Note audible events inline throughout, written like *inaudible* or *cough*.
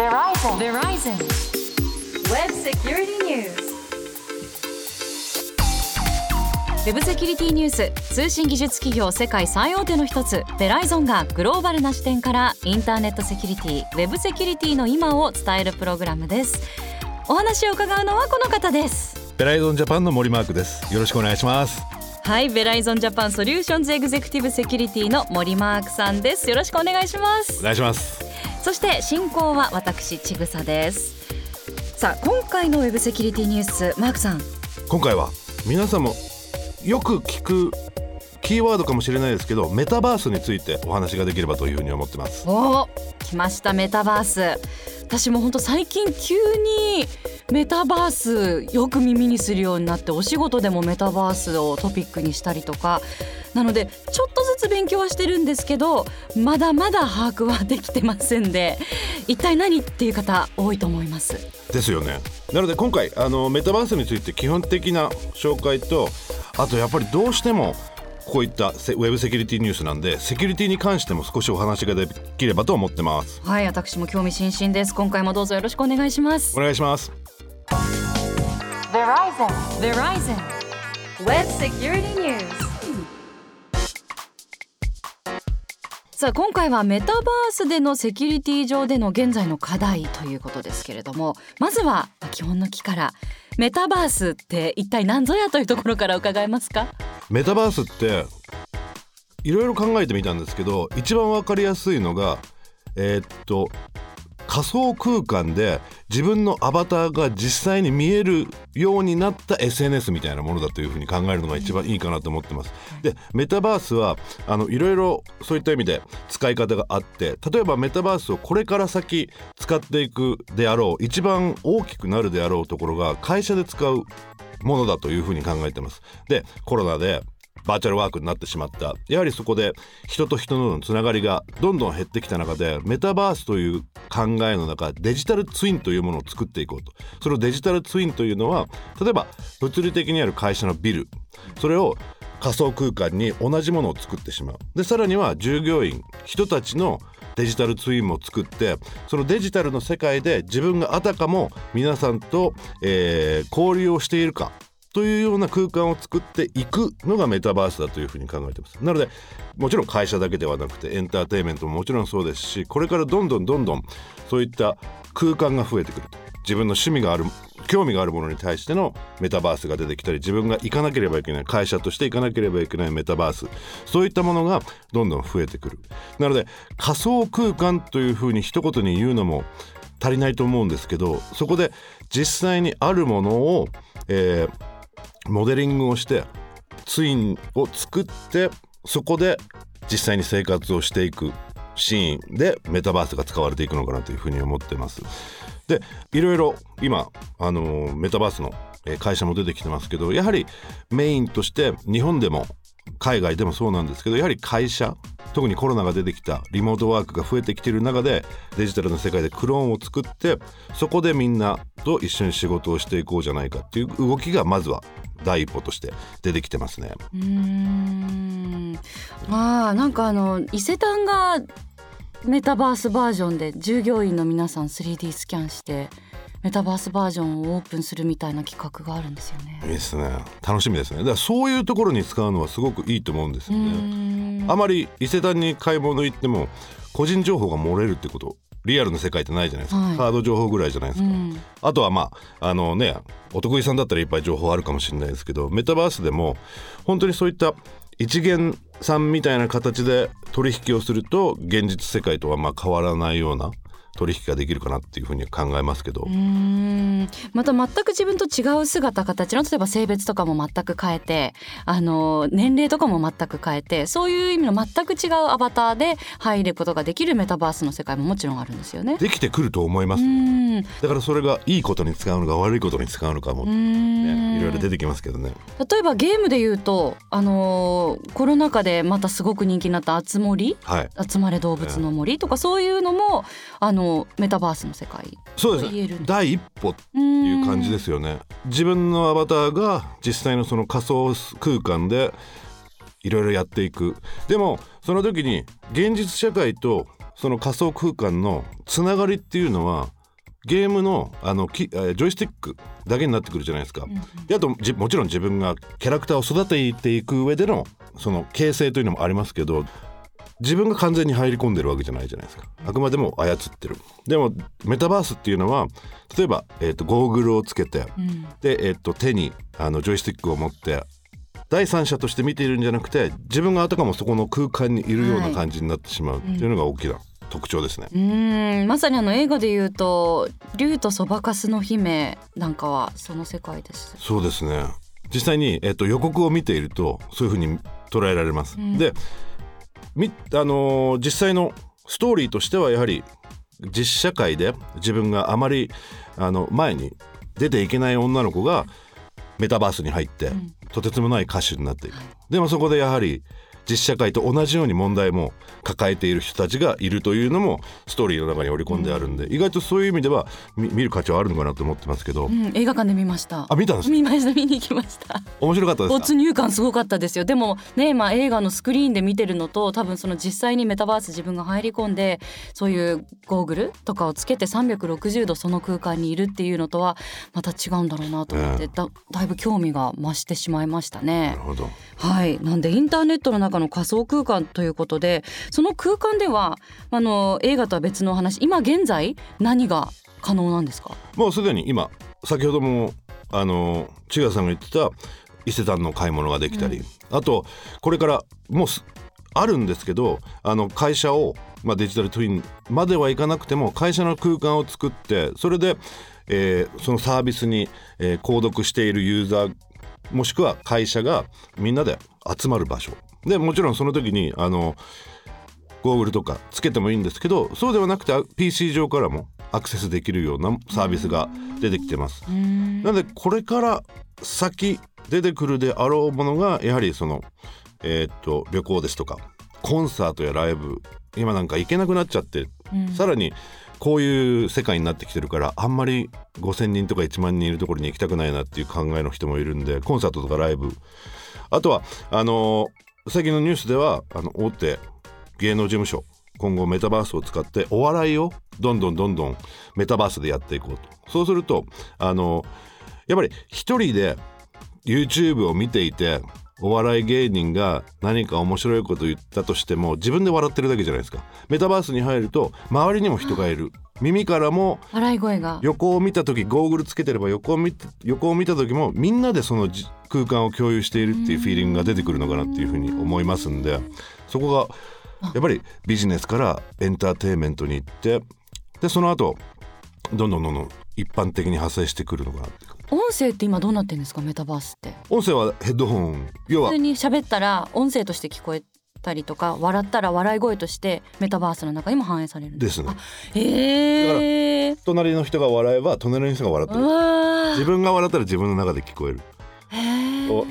Verizon. Verizon. Web Security News. ウェブセキュリティニュース。通信技術企業世界最大手の一つベライゾンがグローバルな視点からインターネットセキュリティウェブセキュリティの今を伝えるプログラムです。お話を伺うのはこの方です。ベライゾンジャパンの森マークです。よろしくお願いします。はいベライゾンジャパンソリューションズエグゼクティブセキュリティの森マークさんです。よろしくお願いします。お願いしますそして進行は私ちぐさです。さあ今回のウェブセキュリティニュースマークさん。今回は皆さんもよく聞くキーワードかもしれないですけどメタバースについてお話ができればというふうに思ってます。お来ましたメタバース私も本当最近急にメタバースよく耳にするようになってお仕事でもメタバースをトピックにしたりとか。なのでちょっとずつ勉強はしてるんですけどまだまだ把握はできてませんで一体何っていう方多いと思います。ですよね。なので今回あのメタバースについて基本的な紹介とあとやっぱりどうしてもこういったセウェブセキュリティニュースなんでセキュリティに関しても少しお話ができればと思ってます。はい私も興味津々です。今回もどうぞよろしくお願いします。お願いします。Verizon. Verizon. Web Security News. さあ今回はメタバースでのセキュリティ上での現在の課題ということですけれどもまずは基本の木から。メタバースって一体何ぞやというところから伺えますか？メタバースっていろいろ考えてみたんですけど一番わかりやすいのがえーっと仮想空間で自分のアバターが実際に見えるようになった SNS みたいなものだというふうに考えるのが一番いいかなと思ってます。でメタバースはいろいろそういった意味で使い方があって例えばメタバースをこれから先使っていくであろう一番大きくなるであろうところが会社で使うものだというふうに考えてます。でコロナでバーチャルワークになってしまった。やはりそこで人と人のつながりがどんどん減ってきた中でメタバースという考えの中デジタルツインというものを作っていこうと。そのデジタルツインというのは例えば物理的にある会社のビル。それを仮想空間に同じものを作ってしまう。でさらには従業員人たちのデジタルツインも作ってそのデジタルの世界で自分があたかも皆さんと、えー交流をしているかというような空間を作っていくのがメタバースだというふうに考えてます。なのでもちろん会社だけではなくてエンターテインメントももちろんそうですしこれからどんどんどんどんそういった空間が増えてくると。自分の趣味がある興味があるものに対してのメタバースが出てきたり自分が行かなければいけない会社として行かなければいけないメタバースそういったものがどんどん増えてくるなので仮想空間というふうに一言に言うのも足りないと思うんですけどそこで実際にあるものを、えーモデリングをしてツインを作ってそこで実際に生活をしていくシーンでメタバースが使われていくのかなというふうに思ってます。でいろいろ今あのメタバースの会社も出てきてますけどやはりメインとして日本でも海外でもそうなんですけどやはり会社特にコロナが出てきたリモートワークが増えてきている中でデジタルの世界でクローンを作ってそこでみんなと一緒に仕事をしていこうじゃないかっていう動きがまずは第一歩として出てきてますね。うーんまあなんかあの伊勢丹がメタバースバージョンで従業員の皆さん 3D スキャンしてメタバースバージョンをオープンするみたいな企画があるんですよね。いいですね。楽しみですね。だからそういうところに使うのはすごくいいと思うんですようね。あまり伊勢丹に買い物行っても個人情報が漏れるってことリアルな世界ってないじゃないですか、はい。カード情報ぐらいじゃないですか、うん。あとはまああのねお得意さんだったらいっぱい情報あるかもしれないですけどメタバースでも本当にそういった一元さんみたいな形で取引をすると現実世界とはまあ変わらないような取引ができるかなっていうふうに考えますけど、うーん。また全く自分と違う姿形の例えば性別とかも全く変えてあの年齢とかも全く変えてそういう意味の全く違うアバターで入ることができるメタバースの世界ももちろんあるんですよね。できてくると思います、だからそれがいいことに使うのか悪いことに使うのかも、ーね、ん。いろいろ出てきますけどね。例えばゲームで言うと、あのーコロナ禍でまたすごく人気になった「あつ森」はい「集まれ動物の森」とかそういうのもあのメタバースの世界。そうです。第一歩っていう感じですすよね。自分のアバターが実際のその仮想空間でいろいろやっていく。でもその時に現実社会とその仮想空間のつながりっていうのはゲームのあのきえージョイスティックだけになってくるじゃないですか。であとじもちろん自分がキャラクターを育てていく上でのその形成というのもありますけど自分が完全に入り込んでるわけじゃないじゃないですか。あくまでも操ってる。でもメタバースっていうのは例えば、えー、とゴーグルをつけて、で、えー、と手にあのジョイスティックを持って第三者として見ているんじゃなくて自分があたかもそこの空間にいるような感じになってしまう。っていうのが大きな特徴ですね。うーん。まさにあの映画で言うと「竜とそばかすの姫」なんかはその世界です。そうですね。実際に、えっと、予告を見ているとそういうふうに捉えられます。でみあのー実際のストーリーとしてはやはり実社会で自分があまりあの前に出ていけない女の子がメタバースに入って、とてつもない歌手になっていく。でもそこでやはり実社会と同じように問題も抱えている人たちがいるというのもストーリーの中に織り込んであるんで、意外とそういう意味では見見る価値はあるのかなと思ってますけど、うん、映画館で見ました。あ見たんですか見ました。見に行きました。面白かったですか？没入感すごかったですよ。でもね、まあ、映画のスクリーンで見てるのと多分その実際にメタバース自分が入り込んでそういうゴーグルとかをつけて360度その空間にいるっていうのとはまた違うんだろうなと思って、えだだいぶ興味が増してしまいましたね。なる。ほど。はい、なんでインターネットの中の仮想空間ということでその空間ではあの映画とは別のお話今現在何が可能なんですか？もうすでに今先ほどもあの千賀さんが言ってた伊勢丹の買い物ができたり、あとこれからもうすあるんですけどあの会社を、まあ、デジタルトゥインまではいかなくても会社の空間を作ってそれで、えーそのサービスに、えー購読しているユーザーもしくは会社がみんなで集まる場所でもちろんその時にあのゴーグルとかつけてもいいんですけどそうではなくてあ PC 上からもアクセスできるようなサービスが出てきてます。なのでこれから先出てくるであろうものがやはりその、えーっと旅行ですとかコンサートやライブ今なんか行けなくなっちゃって、さらにこういう世界になってきてるからあんまり5,000人とか1万人いるところに行きたくないなっていう考えの人もいるんでコンサートとかライブ。あとはあのー最近のニュースではあの大手芸能事務所今後メタバースを使ってお笑いをどんどんどんどんメタバースでやっていこうと。そうするとあのやっぱり一人で YouTube を見ていてお笑い芸人が何か面白いこと言ったとしても自分で笑ってるだけじゃないですか。メタバースに入ると周りにも人がいる。耳からも笑い声が。横を見た時ゴーグルつけてれば横を見て横を見た時もみんなでそのじ空間を共有しているっていうフィーリングが出てくるのかなっていうふうに思いますんでそこがやっぱりビジネスからエンターテインメントに行ってでその後どんどんどんどん一般的に発生してくるのかなっていう音声って今どうなってんですか？メタバースって。音声はヘッドホン。要は普通に喋ったら音声として聞こえたりとか笑ったら笑い声としてメタバースの中にも反映されるんですね。へえ隣の人が笑えば隣の人が笑ってうるわ自分が笑ったら自分の中で聞こえる。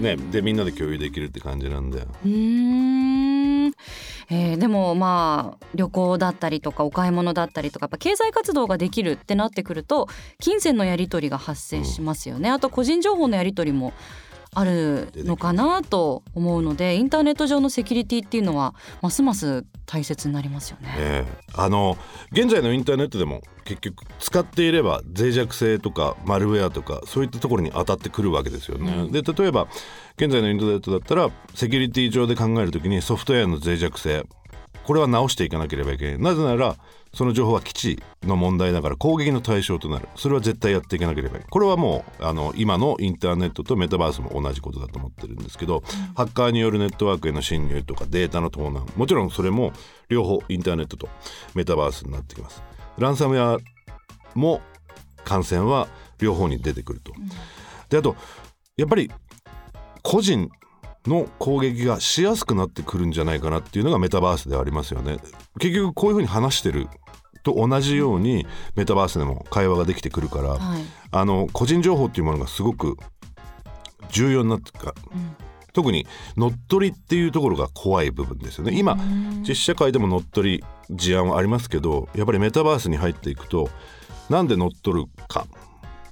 ねでみんなで共有できるって感じなんでうーんえーでもまあ旅行だったりとかお買い物だったりとかやっぱ経済活動ができるってなってくると金銭のやり取りが発生しますよね、あと個人情報のやり取りもあるのかなと思うのでインターネット上のセキュリティっていうのはますます大切になりますよね。ええあの現在のインターネットでも結局使っていれば脆弱性とかマルウェアとかそういったところに当たってくるわけですよね。で例えば現在のインターネットだったらセキュリティ上で考えるときにソフトウェアの脆弱性これは直していかなければいけないなぜならその情報は基地の問題だから攻撃の対象となる。それは絶対やっていかなければいけない。これはもうあの今のインターネットとメタバースも同じことだと思ってるんですけど、ハッカーによるネットワークへの侵入とかデータの盗難もちろんそれも両方インターネットとメタバースになってきます。ランサムウェアも感染は両方に出てくると、であとやっぱり個人の攻撃がしやすくなってくるんじゃないかなっていうのがメタバースではありますよね。結局こういうふうに話してると同じようにメタバースでも会話ができてくるから、はい。あの個人情報っていうものがすごく重要になってか、特に乗っ取りっていうところが怖い部分ですよね。今実社会でも乗っ取り事案はありますけどやっぱりメタバースに入っていくとなんで乗っ取るか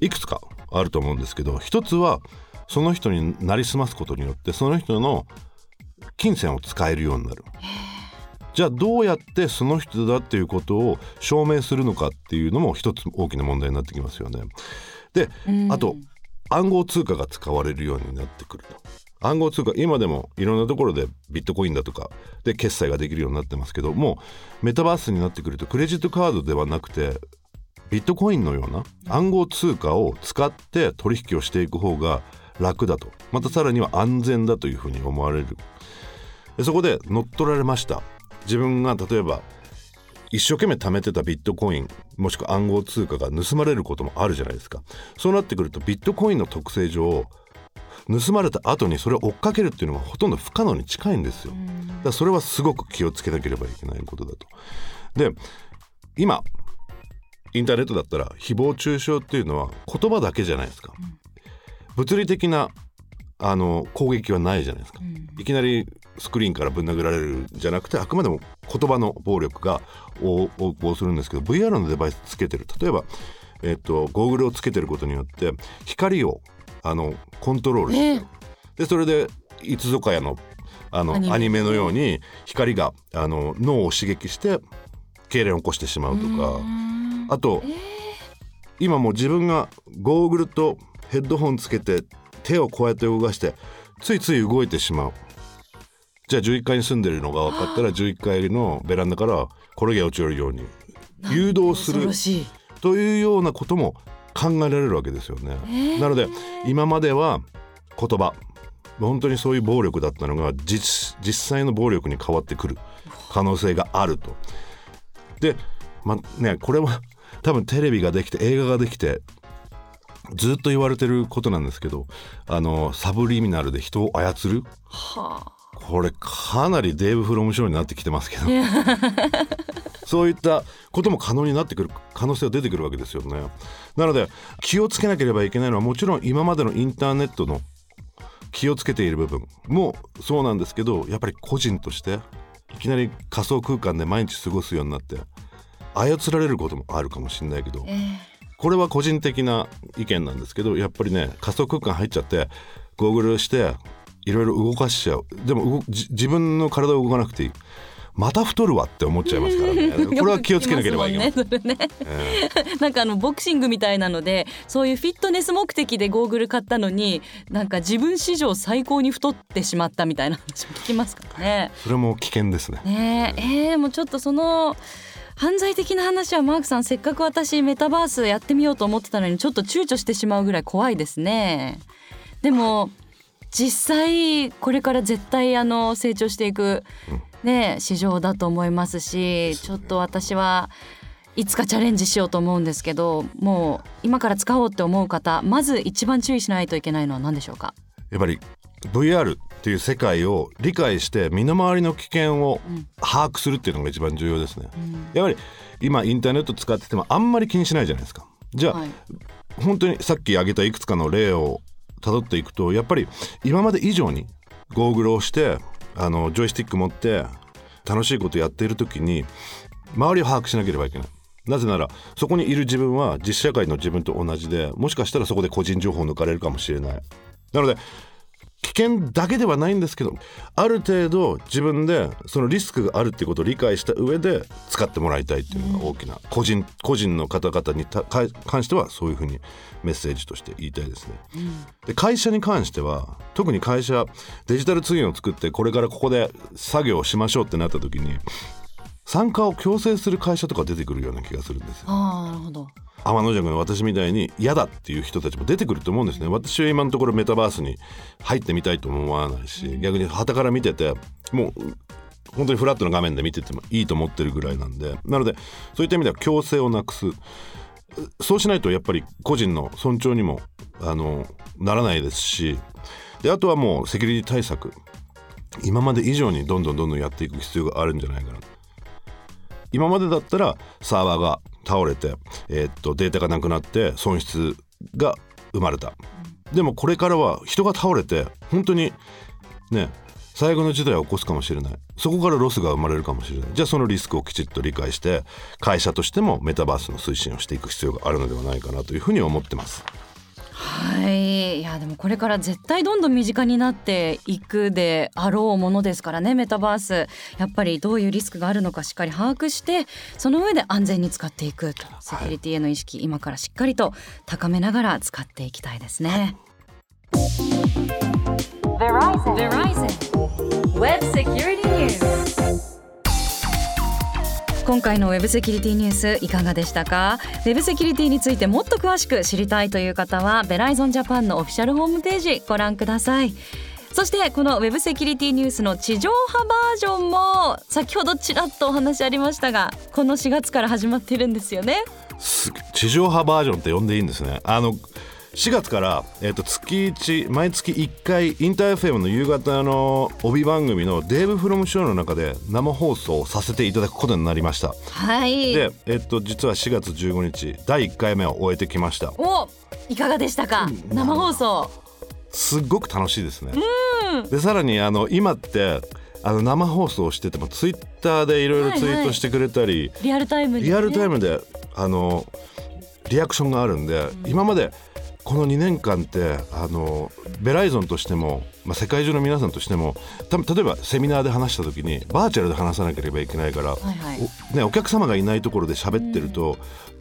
いくつかあると思うんですけど一つはその人になりすますことによってその人の金銭を使えるようになるじゃあどうやってその人だっていうことを証明するのかっていうのも一つ大きな問題になってきますよね。であと暗号通貨が使われるようになってくると。暗号通貨今でもいろんなところでビットコインだとかで決済ができるようになってますけどもメタバースになってくるとクレジットカードではなくてビットコインのような暗号通貨を使って取引をしていく方が楽だと。またさらには安全だというふうに思われる。でそこで乗っ取られました。自分が例えば一生懸命貯めてたビットコインもしくは暗号通貨が盗まれることもあるじゃないですか。そうなってくるとビットコインの特性上盗まれた後にそれを追っかけるっていうのがほとんど不可能に近いんですよ。だからそれはすごく気をつけなければいけないことだと。で今インターネットだったら誹謗中傷っていうのは言葉だけじゃないですか、物理的なあの攻撃はないじゃないですか、いきなりスクリーンからぶん殴られるんじゃなくてあくまでも言葉の暴力が横行するんですけど VR のデバイスつけてる。例えば、えっと、ゴーグルをつけてることによって光をあのコントロールして、えーでそれでいつぞかやのあのアニメ。のように光があの脳を刺激して痙攣を起こしてしまうとか。あと、今もう自分がゴーグルとヘッドホンつけて手をこうやって動かしてついつい動いてしまう。じゃあ11階に住んでるのが分かったら11階のベランダから転げ落ちるように誘導するというようなことも考えられるわけですよね。なので今までは言葉。本当にそういう暴力だったのが実実際の暴力に変わってくる。可能性があると。でまあねこれは多分テレビができて映画ができてずっと言われてることなんですけどあのサブリミナルで人を操る？はこれかなりデーブ・フロムショーになってきてますけど。*laughs* そういったことも可能になってくる可能性が出てくるわけですよね。なので気をつけなければいけないのはもちろん今までのインターネットの気をつけている部分もそうなんですけどやっぱり個人としていきなり仮想空間で毎日過ごすようになって操られることもあるかもしれないけど、これは個人的な意見なんですけどやっぱりね仮想空間入っちゃってゴーグルしていろいろ動かしちゃうでも自分の体を動かなくていいまた太るわって思っちゃいますからね *laughs* これは気をつけなければいけない。ねそれねなんかあのボクシングみたいなのでそういうフィットネス目的でゴーグル買ったのになんか自分史上最高に太ってしまったみたいな話も聞きますからね。それも危険ですね。ねええーもうちょっとその犯罪的な話はマークさんせっかく私メタバースやってみようと思ってたのにちょっと躊躇してしまうぐらい怖いですね。でも実際これから絶対あの成長していく、ね、市場だと思いますしちょっと私はいつかチャレンジしようと思うんですけどもう今から使おうって思う方まず一番注意しないといけないのは何でしょうか？やっぱり VR っていう世界を理解して身の回りの危険を把握するっていうのが一番重要ですね。やっぱり今インターネット使っててもあんまり気にしないじゃないですか。じゃあ、はい本当にさっき挙げたいくつかの例をたどっていくとやっぱり今まで以上にゴーグルをしてあのジョイスティック持って楽しいことやっている時に周りを把握しなければいけない。なぜならそこにいる自分は実社会の自分と同じでもしかしたらそこで個人情報を抜かれるかもしれない。なので危険だけではないんですけどある程度自分でそのリスクがあるっていうことを理解した上で使ってもらいたいっていうのが大きな個人個人の方々に関してはそういうふうにメッセージとして言いたいですね。で会社に関しては特に会社デジタルツインを作ってこれからここで作業をしましょうってなった時に参加を強制する会社とか出てくるような気がするんですよ。ああなるほど天の弱の私みたいに嫌だっていう人たちも出てくると思うんですね。私は今のところメタバースに入ってみたいとも思わないし逆に傍から見ててもう本当にフラットな画面で見ててもいいと思ってるぐらいなんで。なのでそういった意味では強制をなくす。そうしないとやっぱり個人の尊重にもあのならないですしであとはもうセキュリティ対策。今まで以上にどんどんどんどんやっていく必要があるんじゃないかな。今までだったらサーバーが倒れて、えーっとデータがなくなって損失が生まれた。でもこれからは人が倒れて本当にね最後の事態を起こすかもしれない。そこからロスが生まれるかもしれない。じゃあそのリスクをきちっと理解して会社としてもメタバースの推進をしていく必要があるのではないかなというふうに思ってます。はいいやでもこれから絶対どんどん身近になっていくであろうものですからねメタバースやっぱりどういうリスクがあるのかしっかり把握してその上で安全に使っていくとセキュリティへの意識、今からしっかりと高めながら使っていきたいですね。Verizon. Verizon. Web Security News. 今回のウェブセキュリティニュースいかがでしたか？ウェブセキュリティについてもっと詳しく知りたいという方はベライゾンジャパンのオフィシャルホームページご覧ください。そしてこのウェブセキュリティニュースの地上波バージョンも先ほどちらっとお話ありましたがこの4月から始まってるんですよね。地上波バージョンって呼んでいいんですね。あの4月から、えー、と月1毎月1回インター FM の夕方の帯番組の「デーブ・フロム・ショー」の中で生放送をさせていただくことになりました。はい。で、えっと実は4月15日第1回目を終えてきました。おいかがでしたか？生放送。すっごく楽しいですね。でさらにあの今ってあの生放送をしててもツイッターでいろい。ろツイートしてくれたり、リアルタイムに、ね、リアルタイムであのリアクションがあるんで、今までこの2年間ってあのベライゾンとしても、まあ、世界中の皆さんとしてもた例えばセミナーで話した時にバーチャルで話さなければいけないから、はいはい。おね、お客様がいないところで喋ってると、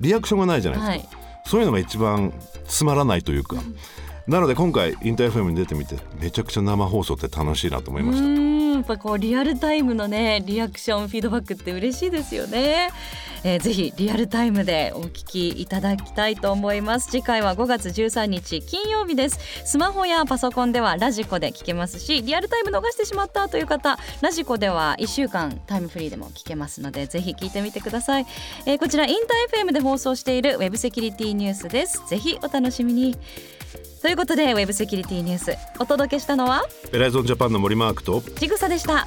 リアクションがないじゃないですか、はい。そういうのが一番つまらないというか、なので今回インター FM に出てみてめちゃくちゃ生放送って楽しいなと思いうました。やっぱこうリアルタイムのねリアクションフィードバックって嬉しいですよね、えーぜひリアルタイムでお聞きいただきたいと思います。次回は5月13日金曜日です。スマホやパソコンではラジコで聞けますしリアルタイム逃してしまったという方ラジコでは1週間タイムフリーでも聞けますのでぜひ聞いてみてください、えーこちらインター FM で放送しているウェブセキュリティニュースです。ぜひお楽しみに。ということでウェブセキュリティニュースお届けしたのはベライゾンジャパンの森マークとちぐさでした